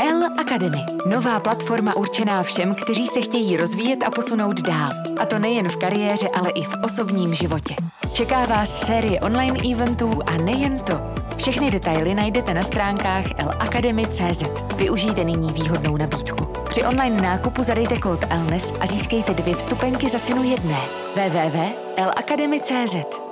L Academy. Nová platforma určená všem, kteří se chtějí rozvíjet a posunout dál. A to nejen v kariéře, ale i v osobním životě. Čeká vás série online eventů a nejen to. Všechny detaily najdete na stránkách lacademy.cz. Využijte nyní výhodnou nabídku. Při online nákupu zadejte kód ELNES a získejte dvě vstupenky za cenu jedné. www.lacademy.cz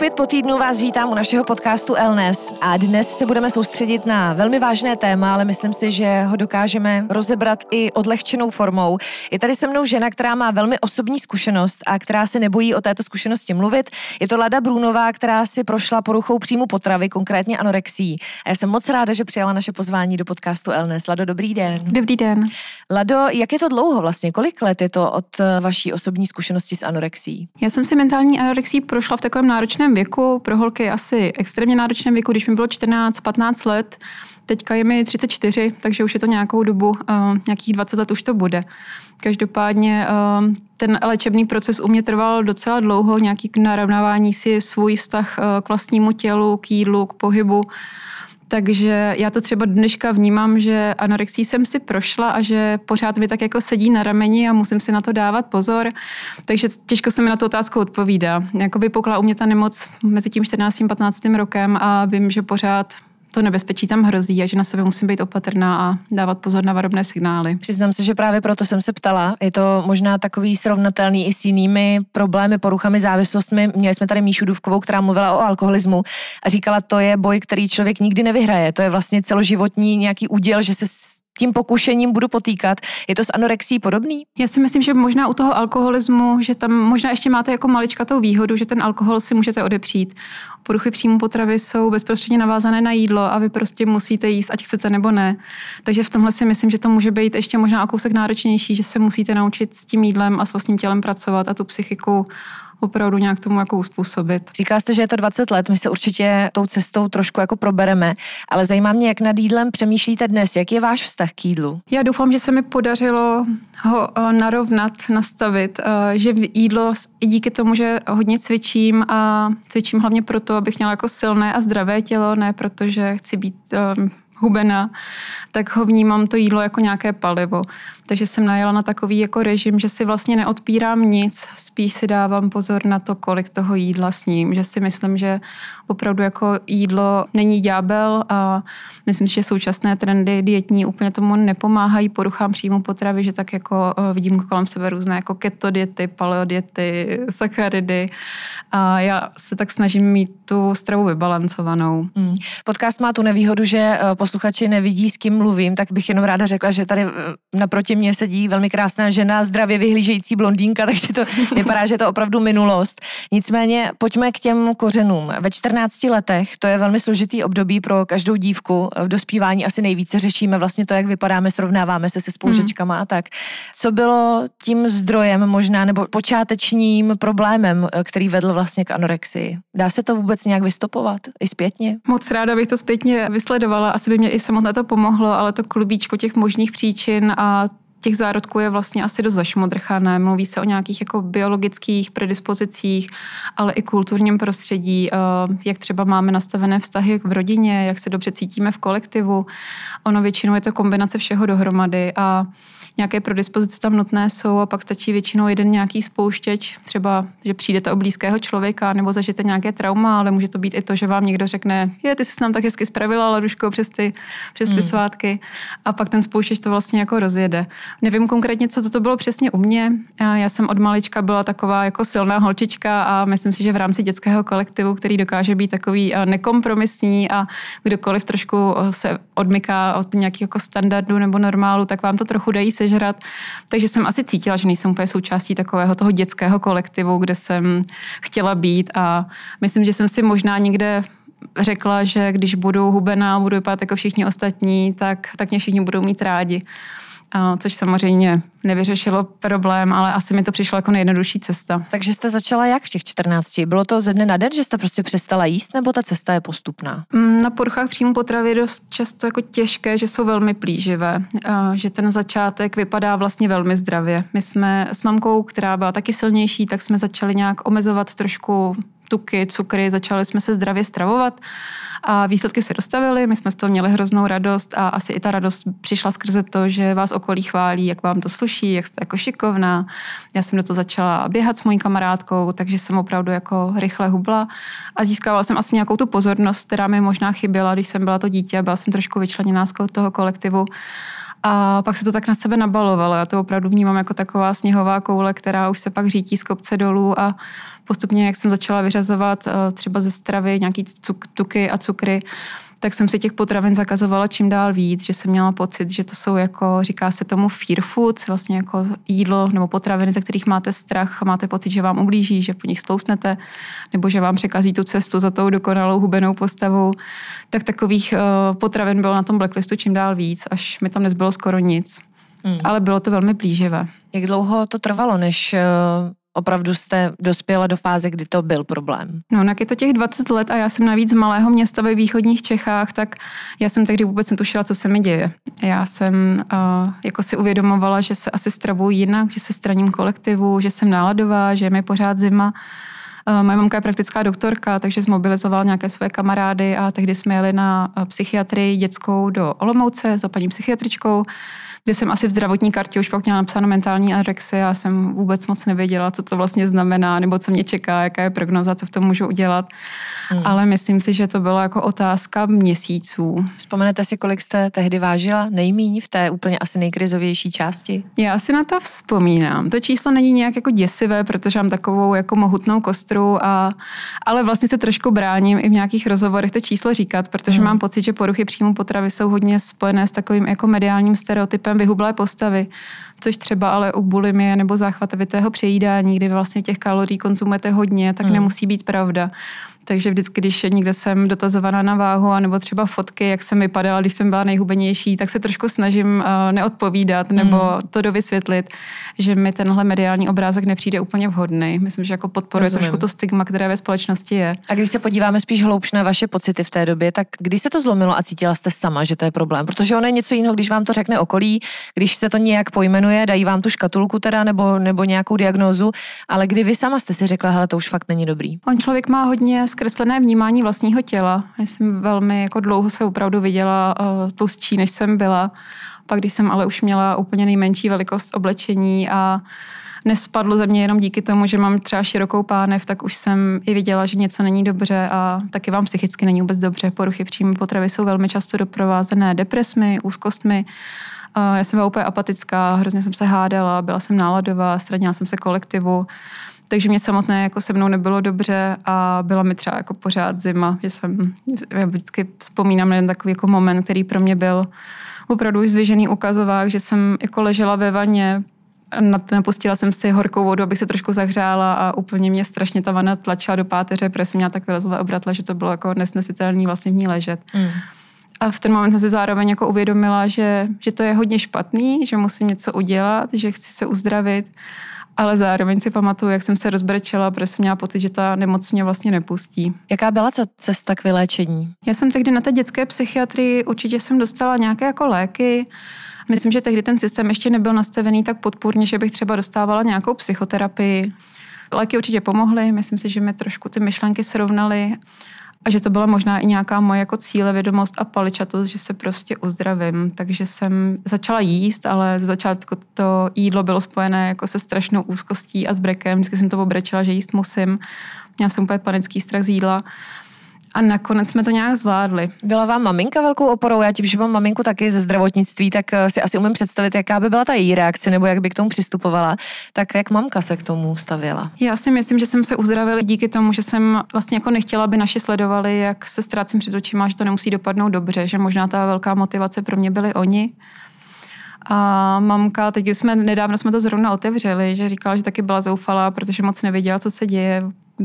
Opět po týdnu vás vítám u našeho podcastu Elnes a dnes se budeme soustředit na velmi vážné téma, ale myslím si, že ho dokážeme rozebrat i odlehčenou formou. Je tady se mnou žena, která má velmi osobní zkušenost a která se nebojí o této zkušenosti mluvit. Je to Lada Brunová, která si prošla poruchou příjmu potravy, konkrétně anorexí. A já jsem moc ráda, že přijala naše pozvání do podcastu Elnes. Lado, dobrý den. Dobrý den. Lado, jak je to dlouho vlastně? Kolik let je to od vaší osobní zkušenosti s anorexí? Já jsem si mentální anorexí prošla v takovém náročném náročném věku, pro holky asi extrémně náročném věku, když mi bylo 14-15 let, teďka je mi 34, takže už je to nějakou dobu, uh, nějakých 20 let už to bude. Každopádně uh, ten léčebný proces u mě trval docela dlouho, nějaký k narovnávání si svůj vztah uh, k vlastnímu tělu, k jídlu, k pohybu. Takže já to třeba dneška vnímám, že anorexí jsem si prošla a že pořád mi tak jako sedí na rameni a musím si na to dávat pozor. Takže těžko se mi na tu otázku odpovídá. Jako vypukla u mě ta nemoc mezi tím 14. a 15. rokem a vím, že pořád to nebezpečí tam hrozí a že na sebe musím být opatrná a dávat pozor na varovné signály. Přiznám se, že právě proto jsem se ptala. Je to možná takový srovnatelný i s jinými problémy, poruchami, závislostmi. Měli jsme tady Míšu Duvkovou, která mluvila o alkoholismu a říkala, to je boj, který člověk nikdy nevyhraje. To je vlastně celoživotní nějaký úděl, že se tím pokušením budu potýkat. Je to s anorexí podobný? Já si myslím, že možná u toho alkoholismu, že tam možná ještě máte jako maličkatou výhodu, že ten alkohol si můžete odepřít. Poruchy příjmu potravy jsou bezprostředně navázané na jídlo a vy prostě musíte jíst, ať chcete nebo ne. Takže v tomhle si myslím, že to může být ještě možná o kousek náročnější, že se musíte naučit s tím jídlem a s vlastním tělem pracovat a tu psychiku opravdu nějak tomu jako uspůsobit. Říká jste, že je to 20 let, my se určitě tou cestou trošku jako probereme, ale zajímá mě, jak nad jídlem přemýšlíte dnes, jak je váš vztah k jídlu? Já doufám, že se mi podařilo ho eh, narovnat, nastavit, eh, že jídlo i díky tomu, že hodně cvičím a cvičím hlavně proto, abych měla jako silné a zdravé tělo, ne protože chci být eh, hubena, tak ho vnímám to jídlo jako nějaké palivo. Takže jsem najela na takový jako režim, že si vlastně neodpírám nic, spíš si dávám pozor na to, kolik toho jídla s ním, že si myslím, že opravdu jako jídlo není ďábel a myslím si, že současné trendy dietní úplně tomu nepomáhají poruchám příjmu potravy, že tak jako eh, vidím kolem sebe různé jako keto diety, paleo diety, sacharidy a já se tak snažím mít tu stravu vybalancovanou. Hmm. Podcast má tu nevýhodu, že eh, posluchači nevidí, s kým mluvím, tak bych jenom ráda řekla, že tady eh, naproti mě sedí velmi krásná žena, zdravě vyhlížející blondýnka, takže to vypadá, že je to opravdu minulost. Nicméně pojďme k těm kořenům. Ve 14 letech to je velmi složitý období pro každou dívku. V dospívání asi nejvíce řešíme vlastně to, jak vypadáme, srovnáváme se se spolužečkama hmm. a tak. Co bylo tím zdrojem možná nebo počátečním problémem, který vedl vlastně k anorexii? Dá se to vůbec nějak vystopovat i zpětně? Moc ráda bych to zpětně vysledovala. Asi by mě i samotné to pomohlo, ale to klubíčko těch možných příčin a těch zárodků je vlastně asi dost zašmodrchané. Mluví se o nějakých jako biologických predispozicích, ale i kulturním prostředí, eh, jak třeba máme nastavené vztahy v rodině, jak se dobře cítíme v kolektivu. Ono většinou je to kombinace všeho dohromady a nějaké predispozice tam nutné jsou a pak stačí většinou jeden nějaký spouštěč, třeba, že přijdete o blízkého člověka nebo zažijete nějaké trauma, ale může to být i to, že vám někdo řekne, je, ty jsi nám tak hezky spravila, Laduško, přes ty, přes ty hmm. svátky a pak ten spouštěč to vlastně jako rozjede. Nevím konkrétně, co to bylo přesně u mě. Já jsem od malička byla taková jako silná holčička a myslím si, že v rámci dětského kolektivu, který dokáže být takový eh, nekompromisní a kdokoliv trošku eh, se odmyká od nějakého jako standardu nebo normálu, tak vám to trochu dají sežrat. Takže jsem asi cítila, že nejsem úplně součástí takového toho dětského kolektivu, kde jsem chtěla být a myslím, že jsem si možná někde řekla, že když budu hubená, budu vypadat jako všichni ostatní, tak, tak mě všichni budou mít rádi. Což samozřejmě nevyřešilo problém, ale asi mi to přišlo jako nejjednodušší cesta. Takže jste začala jak v těch 14? Bylo to ze dne na den, že jste prostě přestala jíst, nebo ta cesta je postupná? Mm, na poruchách příjmu potravy je dost často jako těžké, že jsou velmi plíživé, že ten začátek vypadá vlastně velmi zdravě. My jsme s mamkou, která byla taky silnější, tak jsme začali nějak omezovat trošku tuky, cukry, začali jsme se zdravě stravovat a výsledky se dostavily, my jsme z toho měli hroznou radost a asi i ta radost přišla skrze to, že vás okolí chválí, jak vám to sluší, jak jste jako šikovná. Já jsem do toho začala běhat s mojí kamarádkou, takže jsem opravdu jako rychle hubla a získávala jsem asi nějakou tu pozornost, která mi možná chyběla, když jsem byla to dítě, byla jsem trošku vyčleněná z toho kolektivu. A pak se to tak na sebe nabalovalo. Já to opravdu vnímám jako taková sněhová koule, která už se pak řítí z kopce dolů a postupně, jak jsem začala vyřazovat eh, třeba ze stravy nějaký tuky a cukry, tak jsem si těch potravin zakazovala čím dál víc, že jsem měla pocit, že to jsou jako, říká se tomu fear food, vlastně jako jídlo nebo potraviny, ze kterých máte strach, máte pocit, že vám ublíží, že po nich stousnete, nebo že vám překazí tu cestu za tou dokonalou hubenou postavou. Tak takových uh, potravin bylo na tom blacklistu čím dál víc, až mi tam nezbylo skoro nic. Hmm. Ale bylo to velmi plíživé. Jak dlouho to trvalo, než uh, opravdu jste dospěla do fáze, kdy to byl problém? No, tak je to těch 20 let a já jsem navíc z malého města ve východních Čechách, tak já jsem tehdy vůbec netušila, co se mi děje. Já jsem uh, jako si uvědomovala, že se asi stravuji jinak, že se straním kolektivu, že jsem náladová, že je mi pořád zima. Uh, moje mamka je praktická doktorka, takže zmobilizovala nějaké své kamarády a tehdy jsme jeli na psychiatrii dětskou do Olomouce za paní psychiatričkou kde jsem asi v zdravotní kartě už pak měla napsáno mentální anorexie a jsem vůbec moc nevěděla, co to vlastně znamená, nebo co mě čeká, jaká je prognoza, co v tom můžu udělat. Hmm. Ale myslím si, že to byla jako otázka měsíců. Vzpomenete si, kolik jste tehdy vážila nejmíň v té úplně asi nejkrizovější části? Já si na to vzpomínám. To číslo není nějak jako děsivé, protože mám takovou jako mohutnou kostru, a, ale vlastně se trošku bráním i v nějakých rozhovorech to číslo říkat, protože hmm. mám pocit, že poruchy příjmu potravy jsou hodně spojené s takovým jako mediálním stereotypem vyhublé postavy což třeba ale u bulimie nebo záchvatovitého přejídání, kdy vlastně těch kalorií konzumujete hodně, tak mm. nemusí být pravda. Takže vždycky, když někde jsem dotazovaná na váhu, nebo třeba fotky, jak jsem vypadala, když jsem byla nejhubenější, tak se trošku snažím uh, neodpovídat nebo mm. to dovysvětlit, že mi tenhle mediální obrázek nepřijde úplně vhodný. Myslím, že jako podporuje Rozumím. trošku to stigma, které ve společnosti je. A když se podíváme spíš hloubš na vaše pocity v té době, tak kdy se to zlomilo a cítila jste sama, že to je problém? Protože ono je něco jiného, když vám to řekne okolí, když se to nějak pojmenuje, dají vám tu škatulku teda nebo, nebo nějakou diagnózu, ale kdy vy sama jste si řekla, hele, to už fakt není dobrý. On člověk má hodně zkreslené vnímání vlastního těla. Já jsem velmi jako dlouho se opravdu viděla uh, tlustší, než jsem byla. Pak, když jsem ale už měla úplně nejmenší velikost oblečení a nespadlo ze mě jenom díky tomu, že mám třeba širokou pánev, tak už jsem i viděla, že něco není dobře a taky vám psychicky není vůbec dobře. Poruchy příjmu potravy jsou velmi často doprovázené depresmi, úzkostmi. Já jsem byla úplně apatická, hrozně jsem se hádala, byla jsem náladová, stranila jsem se kolektivu takže mě samotné jako se mnou nebylo dobře a byla mi třeba jako pořád zima, že jsem, já vždycky vzpomínám na ten takový jako moment, který pro mě byl opravdu zvěžený ukazovák, že jsem jako ležela ve vaně, napustila jsem si horkou vodu, abych se trošku zahřála a úplně mě strašně ta vana tlačila do páteře, protože jsem měla tak vylezlé obratla, že to bylo jako nesnesitelný vlastně v ní ležet. Mm. A v ten moment jsem si zároveň jako uvědomila, že, že to je hodně špatný, že musím něco udělat, že chci se uzdravit ale zároveň si pamatuju, jak jsem se rozbrečela, protože jsem měla pocit, že ta nemoc mě vlastně nepustí. Jaká byla ta cesta k vyléčení? Já jsem tehdy na té dětské psychiatrii, určitě jsem dostala nějaké jako léky, Myslím, že tehdy ten systém ještě nebyl nastavený tak podpůrně, že bych třeba dostávala nějakou psychoterapii. Léky určitě pomohly, myslím si, že mi trošku ty myšlenky srovnaly a že to byla možná i nějaká moje jako cílevědomost a paličatost, že se prostě uzdravím. Takže jsem začala jíst, ale z začátku to jídlo bylo spojené jako se strašnou úzkostí a s brekem. Vždycky jsem to obrečela, že jíst musím. Měla jsem úplně panický strach z jídla. A nakonec jsme to nějak zvládli. Byla vám maminka velkou oporou? Já tím, že mám maminku taky ze zdravotnictví, tak eh, si asi umím představit, jaká by byla ta její reakce nebo jak by k tomu přistupovala. Tak jak mamka se k tomu stavěla? Já si myslím, že jsem se uzdravila díky tomu, že jsem vlastně jako nechtěla, aby naši sledovali, jak se ztrácím před očima, že to nemusí dopadnout dobře, že možná ta velká motivace pro mě byli oni. A mamka, teď jsme nedávno jsme to zrovna otevřeli, že říkala, že taky byla zoufalá, protože moc nevěděla, co se děje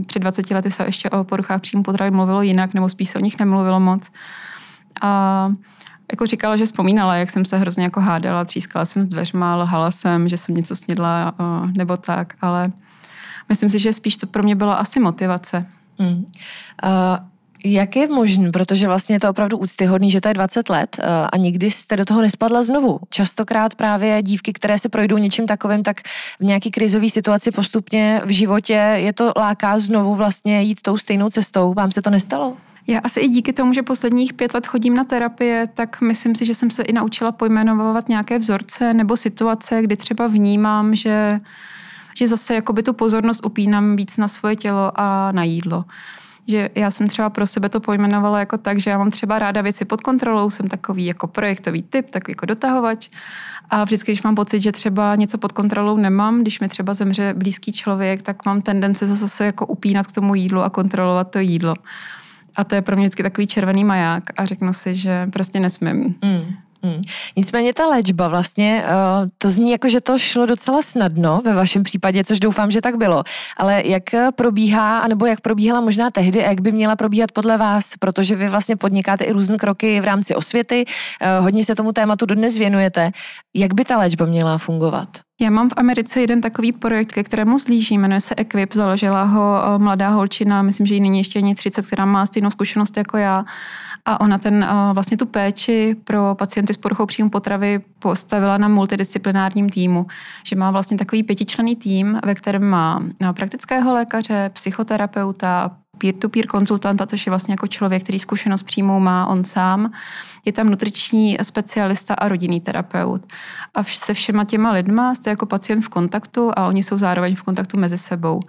před 20 lety se ještě o poruchách příjmu potravy mluvilo jinak, nebo spíš se o nich nemluvilo moc. A jako říkala, že vzpomínala, jak jsem se hrozně jako hádala, třískala jsem s dveřma, lhala jsem, že jsem něco snědla nebo tak, ale myslím si, že spíš to pro mě byla asi motivace. Hmm. Uh, jak je možné, protože vlastně je to opravdu úctyhodný, že to je 20 let a nikdy jste do toho nespadla znovu. Častokrát právě dívky, které se projdou něčím takovým, tak v nějaký krizové situaci postupně v životě je to láká znovu vlastně jít tou stejnou cestou. Vám se to nestalo? Já asi i díky tomu, že posledních pět let chodím na terapie, tak myslím si, že jsem se i naučila pojmenovat nějaké vzorce nebo situace, kdy třeba vnímám, že, že zase jakoby tu pozornost upínám víc na svoje tělo a na jídlo že já jsem třeba pro sebe to pojmenovala jako tak, že já mám třeba ráda věci pod kontrolou, jsem takový jako projektový typ, takový jako dotahovač a vždycky, když mám pocit, že třeba něco pod kontrolou nemám, když mi třeba zemře blízký člověk, tak mám tendenci zase se jako upínat k tomu jídlu a kontrolovat to jídlo. A to je pro mě vždycky takový červený maják a řeknu si, že prostě nesmím. Mm. Hmm. Nicméně ta léčba vlastně, uh, to zní jako, že to šlo docela snadno ve vašem případě, což doufám, že tak bylo. Ale jak probíhá, anebo jak probíhala možná tehdy a jak by měla probíhat podle vás, protože vy vlastně podnikáte i různé kroky v rámci osvěty, uh, hodně se tomu tématu dodnes věnujete. Jak by ta léčba měla fungovat? Já mám v Americe jeden takový projekt, ke kterému zlíží, jmenuje se Equip, založila ho eh, mladá holčina, myslím, že jí není ještě ani 30, která má stejnou zkušenost jako já. A ona ten, eh, vlastně tu péči pro pacienty s poruchou příjmu potravy postavila na multidisciplinárním týmu. Že má vlastně takový pětičlený tým, ve kterém má eh, praktického lékaře, psychoterapeuta, peer-to-peer konzultanta, což je vlastně jako člověk, který zkušenost příjmu má on sám. Je tam nutriční specialista a rodinný terapeut. A se všema těma lidma jste jako pacient v kontaktu a oni jsou zároveň v kontaktu mezi sebou.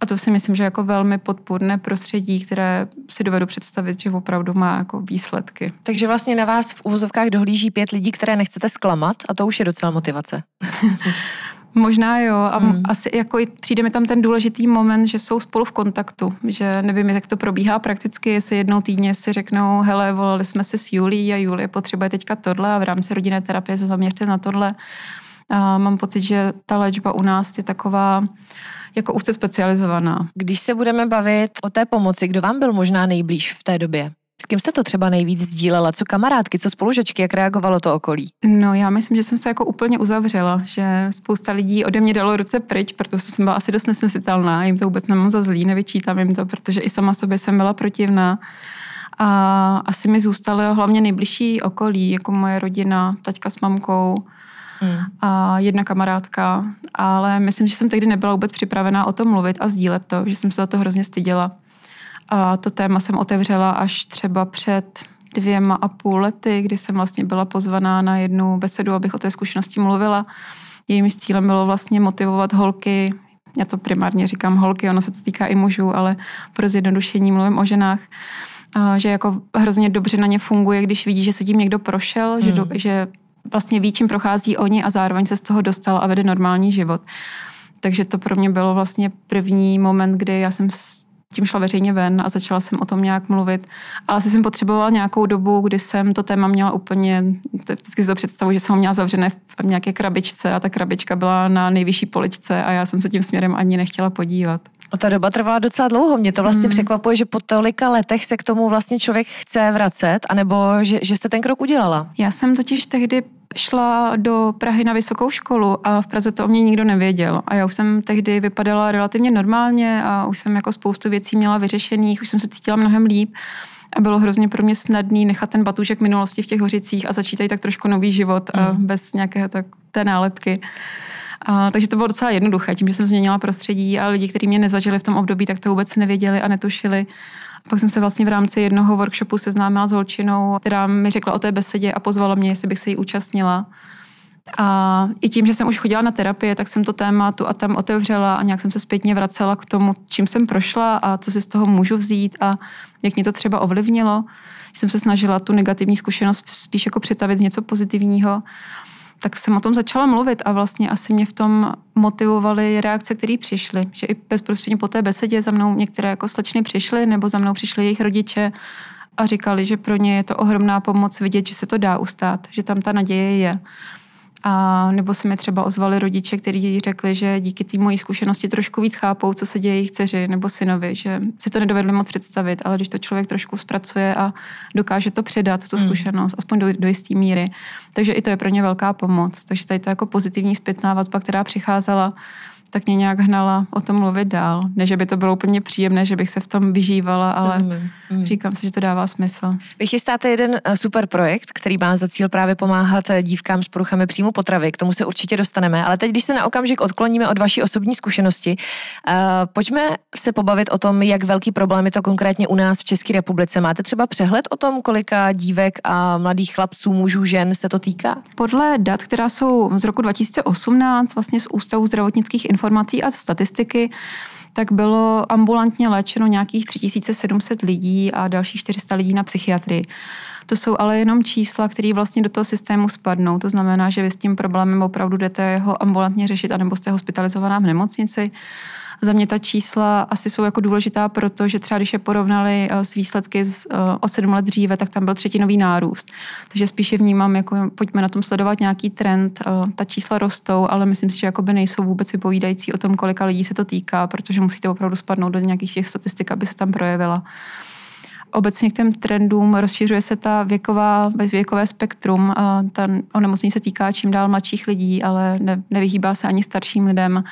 A to si myslím, že jako velmi podpůrné prostředí, které si dovedu představit, že opravdu má jako výsledky. Takže vlastně na vás v uvozovkách dohlíží pět lidí, které nechcete zklamat a to už je docela motivace. Možná jo. A hmm. asi jako přijde mi tam ten důležitý moment, že jsou spolu v kontaktu. Že nevím, jak to probíhá prakticky, jestli jednou týdně si řeknou, hele, volali jsme se s Julí a Julie potřebuje teďka tohle a v rámci rodinné terapie se zaměřte na tohle. A mám pocit, že ta léčba u nás je taková jako úzce specializovaná. Když se budeme bavit o té pomoci, kdo vám byl možná nejblíž v té době? S kým jste to třeba nejvíc sdílela? Co kamarádky, co spolužačky, jak reagovalo to okolí? No já myslím, že jsem se jako úplně uzavřela, že spousta lidí ode mě dalo ruce pryč, protože jsem byla asi dost nesnesitelná, jim to vůbec nemám za zlý, nevyčítám jim to, protože i sama sobě jsem byla protivná. A asi mi zůstalo hlavně nejbližší okolí, jako moje rodina, taťka s mamkou, mm. a jedna kamarádka, ale myslím, že jsem tehdy nebyla vůbec připravená o tom mluvit a sdílet to, že jsem se za to hrozně styděla. A to téma jsem otevřela až třeba před dvěma a půl lety, kdy jsem vlastně byla pozvaná na jednu besedu, abych o té zkušenosti mluvila. Jejím cílem bylo vlastně motivovat holky, já to primárně říkám holky, ono se to týká i mužů, ale pro zjednodušení mluvím o ženách, že jako hrozně dobře na ně funguje, když vidí, že se tím někdo prošel, hmm. že, do, že vlastně ví, čím prochází oni a zároveň se z toho dostal a vede normální život. Takže to pro mě bylo vlastně první moment, kdy já jsem s tím šla veřejně ven a začala jsem o tom nějak mluvit. Ale asi jsem potřebovala nějakou dobu, kdy jsem to téma měla úplně, vždycky si to představu, že jsem ho měla zavřené v nějaké krabičce a ta krabička byla na nejvyšší poličce a já jsem se tím směrem ani nechtěla podívat. A ta doba trvala docela dlouho. Mě to vlastně hmm. překvapuje, že po tolika letech se k tomu vlastně člověk chce vracet, anebo že, že jste ten krok udělala. Já jsem totiž tehdy šla do Prahy na vysokou školu a v Praze to o mě nikdo nevěděl. A já už jsem tehdy vypadala relativně normálně a už jsem jako spoustu věcí měla vyřešených, už jsem se cítila mnohem líp. A bylo hrozně pro mě snadný nechat ten batůžek minulosti v těch hořicích a začít tady tak trošku nový život mm. bez nějaké tak, té nálepky. A, takže to bylo docela jednoduché, tím, že jsem změnila prostředí a lidi, kteří mě nezažili v tom období, tak to vůbec nevěděli a netušili. A pak jsem se vlastně v rámci jednoho workshopu seznámila s holčinou, která mi řekla o té besedě a pozvala mě, jestli bych se jí účastnila. A i tím, že jsem už chodila na terapie, tak jsem to téma tu a tam otevřela a nějak jsem se zpětně vracela k tomu, čím jsem prošla a co si z toho můžu vzít a jak mě to třeba ovlivnilo. Jsem se snažila tu negativní zkušenost spíš jako přetavit něco pozitivního tak jsem o tom začala mluvit a vlastně asi mě v tom motivovaly reakce, které přišly. Že i bezprostředně po té besedě za mnou některé jako slečny přišly nebo za mnou přišly jejich rodiče a říkali, že pro ně je to ohromná pomoc vidět, že se to dá ustát, že tam ta naděje je. A nebo se mi třeba ozvali rodiče, kteří řekli, že díky té mojí zkušenosti trošku víc chápou, co se děje jejich dceři nebo synovi, že si to nedovedli moc představit, ale když to člověk trošku zpracuje a dokáže to předat, tu hmm. zkušenost, mm. aspoň do, do jisté míry, takže i to je pro ně velká pomoc. Takže tady to jako pozitivní zpětná vazba, která přicházela, tak mě nějak hnala o tom mluvit dál. Ne, že by to bylo úplně příjemné, že bych se v tom vyžívala, ale mm. říkám si, že to dává smysl. Vy chystáte jeden eh, super projekt, který má za cíl právě pomáhat eh, dívkám s poruchami příjmu potravy. K tomu se určitě dostaneme. Ale teď, když se na okamžik odkloníme od vaší osobní zkušenosti, uh, pojďme se pobavit o tom, jak velký problém je to konkrétně u nás v České republice. Máte třeba přehled o tom, kolika dívek a mladých chlapců, mužů, žen se to týká? Podle dat, která jsou z roku 2018, vlastně z Ústavu zdravotnických informací a statistiky, tak bylo ambulantně léčeno nějakých 3700 lidí a dalších 400 lidí na psychiatrii. To jsou ale jenom čísla, které vlastně do toho systému spadnou. To znamená, že vy s tím problémem opravdu jdete ho ambulantně řešit, anebo jste hospitalizovaná v nemocnici. Za mě ta čísla asi jsou jako důležitá, protože třeba když je porovnali eh, s výsledky z, eh, o sedm let dříve, tak tam byl třetinový nárůst. Takže spíše vnímám, jako pojďme na tom sledovat nějaký trend. Eh, ta čísla rostou, ale myslím si, že jakoby nejsou vůbec vypovídající o tom, kolika lidí se to týká, protože musíte opravdu spadnout do nějakých těch statistik, aby se tam projevila. Obecně k těm trendům rozšiřuje se ta věková, věkové spektrum. Ta onemocnění se týká čím dál mladších lidí, ale ne, nevyhýbá se ani starším lidem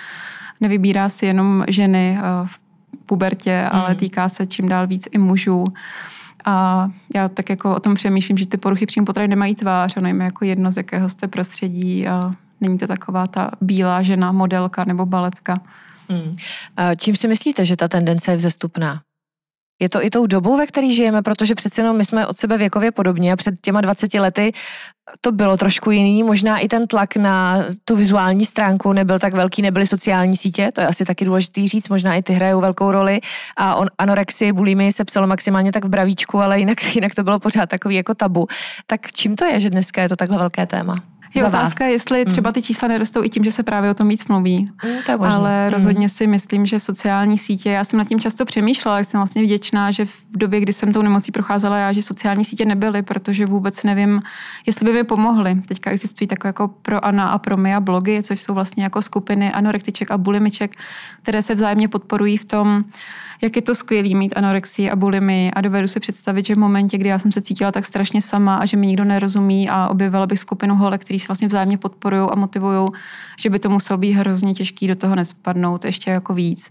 nevybírá si jenom ženy eh, v pubertě, ale hmm. týká se čím dál víc i mužů. A já tak jako o tom přemýšlím, že ty poruchy přímo potravy nemají tvář, ono jim jako jedno, z jakého jste prostředí a není to taková ta bílá žena, modelka nebo baletka. Hmm. Čím si myslíte, že ta tendence je vzestupná? Je to i tou dobou, ve které žijeme, protože přece jenom my jsme od sebe věkově podobně a před těma 20 lety to bylo trošku jiný, možná i ten tlak na tu vizuální stránku nebyl tak velký, nebyly sociální sítě, to je asi taky důležitý říct, možná i ty hrajou velkou roli a on, anorexii, bulimy se psalo maximálně tak v bravíčku, ale jinak, jinak to bylo pořád takový jako tabu. Tak čím to je, že dneska je to takhle velké téma? Je za otázka, vás. jestli hmm. třeba ty čísla nerostou i tím, že se právě o tom víc mluví. Mm, to je možný. Ale mm. rozhodně si myslím, že sociální sítě, já jsem nad tím často přemýšlela, jsem vlastně vděčná, že v době, kdy jsem tou nemocí procházela já, že sociální sítě nebyly, protože vůbec nevím, jestli by mi pomohly. Teďka existují takové jako pro Ana a pro Mia blogy, což jsou vlastně jako skupiny anorektiček a bulimiček, které se vzájemně podporují v tom, jak je to skvělý mít anorexii a bulimy a dovedu si představit, že v momentě, kdy já jsem se cítila tak strašně sama a že mi nikdo nerozumí a objevila bych skupinu holek, který se vlastně vzájemně podporují a motivují, že by to muselo být hrozně těžký do toho nespadnout ještě jako víc.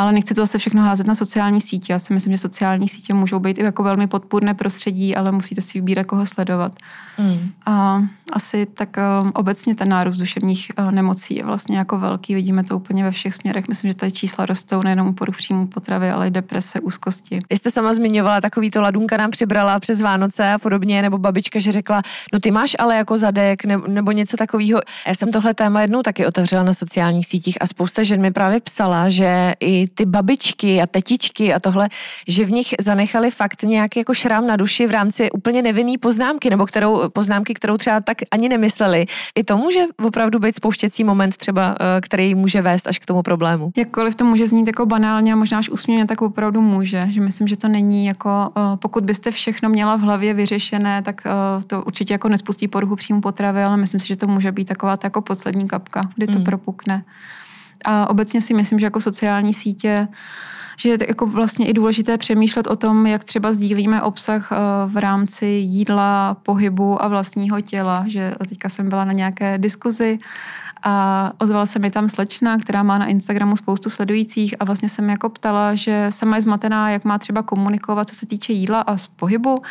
Ale nechci to zase všechno házet na sociální sítě. Já si myslím, že sociální sítě můžou být i jako velmi podpůrné prostředí, ale musíte si vybírat, koho sledovat. Mm. A asi tak um, obecně ten nárůst duševních uh, nemocí je vlastně jako velký. Vidíme to úplně ve všech směrech. Myslím, že tady čísla rostou nejenom u poruch příjmu potravy, ale i deprese, úzkosti. Vy jste sama zmiňovala, takový to ladunka nám přibrala přes Vánoce a podobně, nebo babička, že řekla, no ty máš ale jako zadek nebo, nebo něco takového. Já jsem tohle téma jednou taky otevřela na sociálních sítích a spousta žen mi právě psala, že i ty babičky a tetičky a tohle, že v nich zanechali fakt nějaký jako šrám na duši v rámci úplně nevinný poznámky, nebo kterou, poznámky, kterou třeba tak ani nemysleli. I to může opravdu být spouštěcí moment třeba, eh, který může vést až k tomu problému. Jakkoliv to může znít jako banálně a možná až úsměvně, tak opravdu může. Že myslím, že to není jako, eh, pokud byste všechno měla v hlavě vyřešené, tak eh, to určitě jako nespustí poruchu příjmu potravy, ale myslím si, že to může být taková jako poslední kapka, kdy to mm. propukne. A obecně si myslím, že jako sociální sítě že je jako vlastně i důležité přemýšlet o tom, jak třeba sdílíme obsah eh, v rámci jídla, pohybu a vlastního těla. Že teďka jsem byla na nějaké diskuzi a ozvala se mi tam slečna, která má na Instagramu spoustu sledujících a vlastně jsem jako ptala, že sama je zmatená, jak má třeba komunikovat, co se týče jídla a z pohybu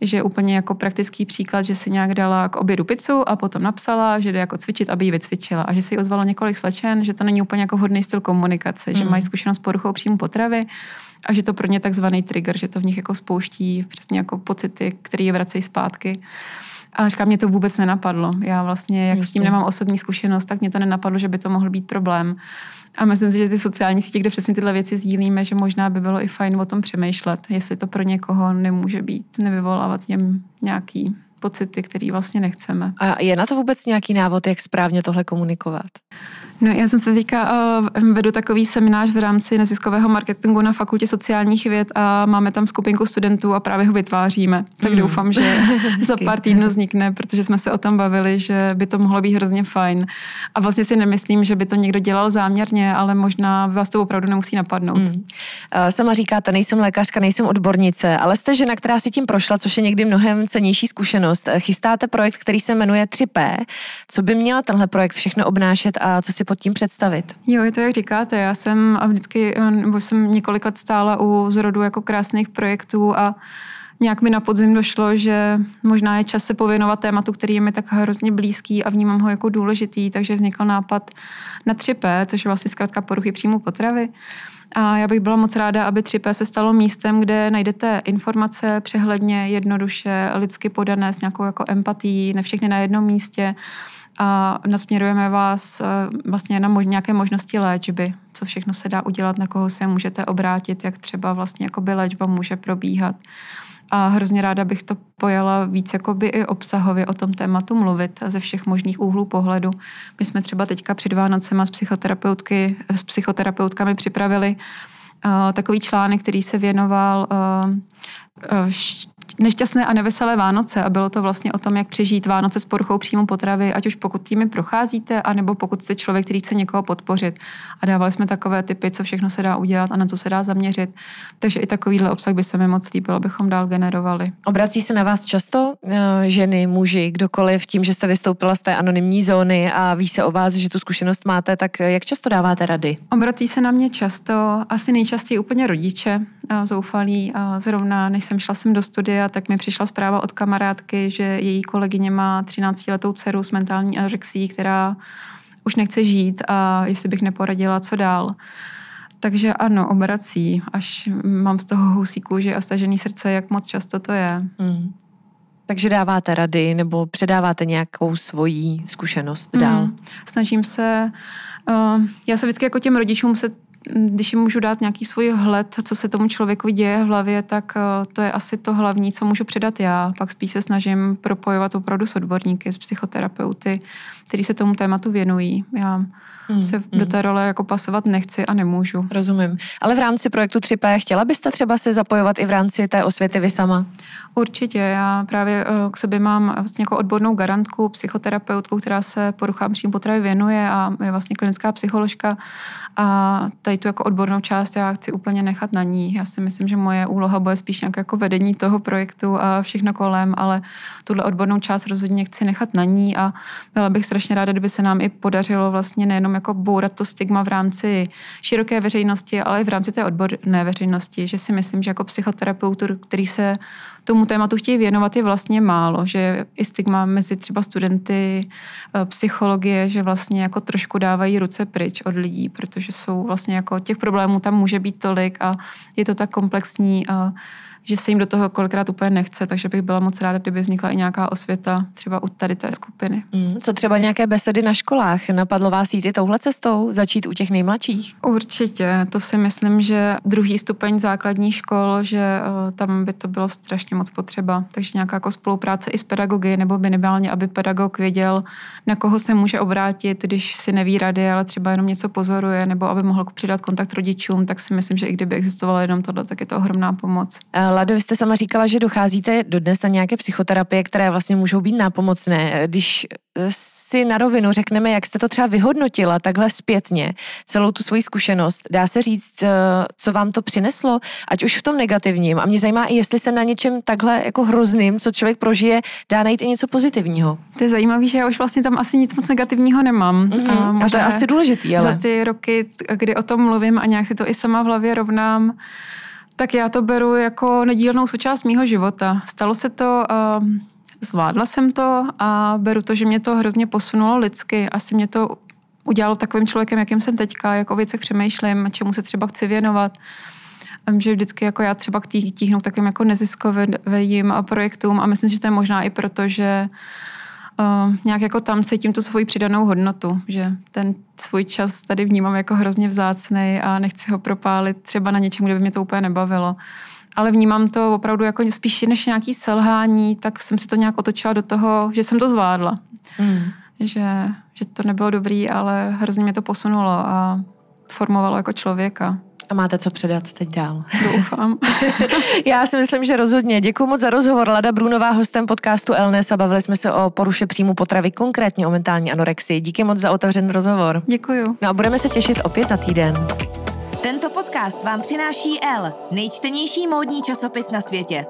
že úplně jako praktický příklad, že si nějak dala k obědu pizzu a potom napsala, že jde jako cvičit, aby ji vycvičila a že si ozvalo několik slečen, že to není úplně jako hodný styl komunikace, mm. že mají zkušenost s poruchou příjmu potravy a že to pro ně takzvaný trigger, že to v nich jako spouští přesně jako pocity, které je vracejí zpátky. A říkám, mě to vůbec nenapadlo. Já vlastně, jak Jasně. s tím nemám osobní zkušenost, tak mě to nenapadlo, že by to mohl být problém. A myslím si, že ty sociální sítě, kde přesně tyhle věci sdílíme, že možná by bylo i fajn o tom přemýšlet, jestli to pro někoho nemůže být, nevyvolávat jim nějaký pocity, které vlastně nechceme. A je na to vůbec nějaký návod, jak správně tohle komunikovat? No, já jsem se teďka uh, vedu takový seminář v rámci neziskového marketingu na fakultě sociálních věd a máme tam skupinku studentů a právě ho vytváříme. Tak hmm. doufám, že za pár týdnů vznikne, protože jsme se o tom bavili, že by to mohlo být hrozně fajn. A vlastně si nemyslím, že by to někdo dělal záměrně, ale možná vás to opravdu nemusí napadnout. Hmm. Uh, sama říkáte, nejsem lékařka, nejsem odbornice, ale jste žena, která si tím prošla, což je někdy mnohem cenější zkušenost. Chystáte projekt, který se jmenuje 3P. Co by měl tenhle projekt všechno obnášet a co si pod tím představit? Jo, je to jak říkáte. Já jsem vždycky, nebo jsem několik let stála u zrodu jako krásných projektů a nějak mi na podzim došlo, že možná je čas se pověnovat tématu, který je mi tak hrozně blízký a vnímám ho jako důležitý, takže vznikl nápad na 3P, což je vlastně zkrátka poruchy příjmu potravy. A já bych byla moc ráda, aby 3P se stalo místem, kde najdete informace přehledně, jednoduše, lidsky podané s nějakou jako empatí, ne všechny na jednom místě a nasměrujeme vás eh, vlastně na mož, nějaké možnosti léčby, co všechno se dá udělat, na koho se můžete obrátit, jak třeba vlastně jakoby léčba může probíhat. A hrozně ráda bych to pojala víc jakoby i obsahově o tom tématu mluvit ze všech možných úhlů pohledu. My jsme třeba teďka před Vánocema s psychoterapeutky, s psychoterapeutkami připravili uh, takový článek, který se věnoval uh, nešťastné a neveselé Vánoce a bylo to vlastně o tom, jak přežít Vánoce s poruchou příjmu potravy, ať už pokud týmy procházíte, anebo pokud jste člověk, který chce někoho podpořit. A dávali jsme takové typy, co všechno se dá udělat a na co se dá zaměřit. Takže i takovýhle obsah by se mi moc líbil, abychom dál generovali. Obrací se na vás často uh, ženy, muži, kdokoliv, tím, že jste vystoupila z té anonymní zóny a ví se o vás, že tu zkušenost máte, tak jak často dáváte rady? Obrací se na mě často, asi nejčastěji úplně rodiče, uh, zoufalí. Zrovna než jsem šla sem do studia, tak mi přišla zpráva od kamarádky, že její kolegyně má 13-letou dceru s mentální anorexí, která už nechce žít a jestli bych neporadila, co dál. Takže ano, obrací, až mám z toho husí kůži a stažený srdce, jak moc často to je. Mm. Takže dáváte rady nebo předáváte nějakou svoji zkušenost dál? Mm. Snažím se, uh, já se vždycky jako těm rodičům se když jim můžu dát nějaký svůj hled, co se tomu člověku děje v hlavě, tak eh, to je asi to hlavní, co můžu předat já. Pak spíš se snažím propojovat opravdu s odborníky, s psychoterapeuty, kteří se tomu tématu věnují. Já hmm, se do hmm. té role jako pasovat nechci a nemůžu. Rozumím. Ale v rámci projektu 3P chtěla byste třeba se zapojovat i v rámci té osvěty vy sama? Určitě. Já právě eh, k sobě mám vlastně jako odbornou garantku, psychoterapeutku, která se poruchám příjmu potravy věnuje a je vlastně klinická psycholožka. A tady tu jako odbornou část já chci úplně nechat na ní. Já si myslím, že moje úloha bude spíš nějak jako vedení toho projektu a všechno kolem, ale tuhle odbornou část rozhodně chci nechat na ní a byla bych strašně ráda, kdyby se nám i podařilo vlastně nejenom jako bourat to stigma v rámci široké veřejnosti, ale i v rámci té odborné veřejnosti, že si myslím, že jako psychoterapeut, který se tomu tématu chtějí věnovat, je vlastně málo, že i stigma mezi třeba studenty eh, psychologie, že vlastně jako trošku dávají ruce pryč od lidí, protože jsou vlastně jako těch problémů tam může být tolik a je to tak komplexní a že se jim do toho kolikrát úplně nechce, takže bych byla moc ráda, kdyby vznikla i nějaká osvěta třeba u tady té skupiny. Mm, co třeba nějaké besedy na školách? Napadlo vás jít i touhle cestou, začít u těch nejmladších? Určitě, to si myslím, že druhý stupeň základní škol, že uh, tam by to bylo strašně moc potřeba. Takže nějaká jako spolupráce i s pedagogy, nebo minimálně, aby pedagog věděl, na koho se může obrátit, když si neví rady, ale třeba jenom něco pozoruje, nebo aby mohl přidat kontakt rodičům, tak si myslím, že i kdyby existovalo jenom tohle, tak je to ohromná pomoc. Lado, vy jste sama říkala, že docházíte dodnes na nějaké psychoterapie, které vlastně můžou být nápomocné. Když eh, si na rovinu řekneme, jak jste to třeba vyhodnotila takhle zpětně, celou tu svoji zkušenost, dá se říct, eh, co vám to přineslo, ať už v tom negativním. A mě zajímá i, jestli se na něčem takhle jako hrozným, co člověk prožije, dá najít i něco pozitivního. To je zajímavé, že já už vlastně tam asi nic moc negativního nemám. Mm-hmm. A, a to je asi důležitý, ale. Za ty roky, kdy o tom mluvím a nějak si to i sama v hlavě rovnám, tak já to beru jako nedílnou součást mýho života. Stalo se to, uh, zvládla jsem to a beru to, že mě to hrozně posunulo lidsky. Asi mě to udělalo takovým člověkem, jakým jsem teďka, jak o věcech přemýšlím, čemu se třeba chci věnovat. Že vždycky jako já třeba tíhnu takovým jako neziskovým projektům a myslím, že to je možná i proto, že uh, uh, nějak jako tam cítím tu svoji přidanou hodnotu, že ten svůj čas tady vnímám jako hrozně vzácný a nechci ho propálit třeba na něčem, kde by mě to úplně nebavilo. ale vnímám to opravdu jako spíš než nějaký selhání, tak jsem si to nějak otočila do toho, že jsem to zvládla. Mm. Že, že to nebylo dobrý, ale hrozně mě to posunulo a formovalo jako člověka. A máte co předat teď dál. Doufám. Já si myslím, že rozhodně. Děkuji moc za rozhovor. Lada Brunová, hostem podcastu Elnes a bavili jsme se o poruše příjmu potravy, konkrétně o mentální anorexii. Díky moc za otevřený rozhovor. Děkuji. No a budeme se těšit opět za týden. Tento podcast vám přináší L, nejčtenější módní časopis na světě.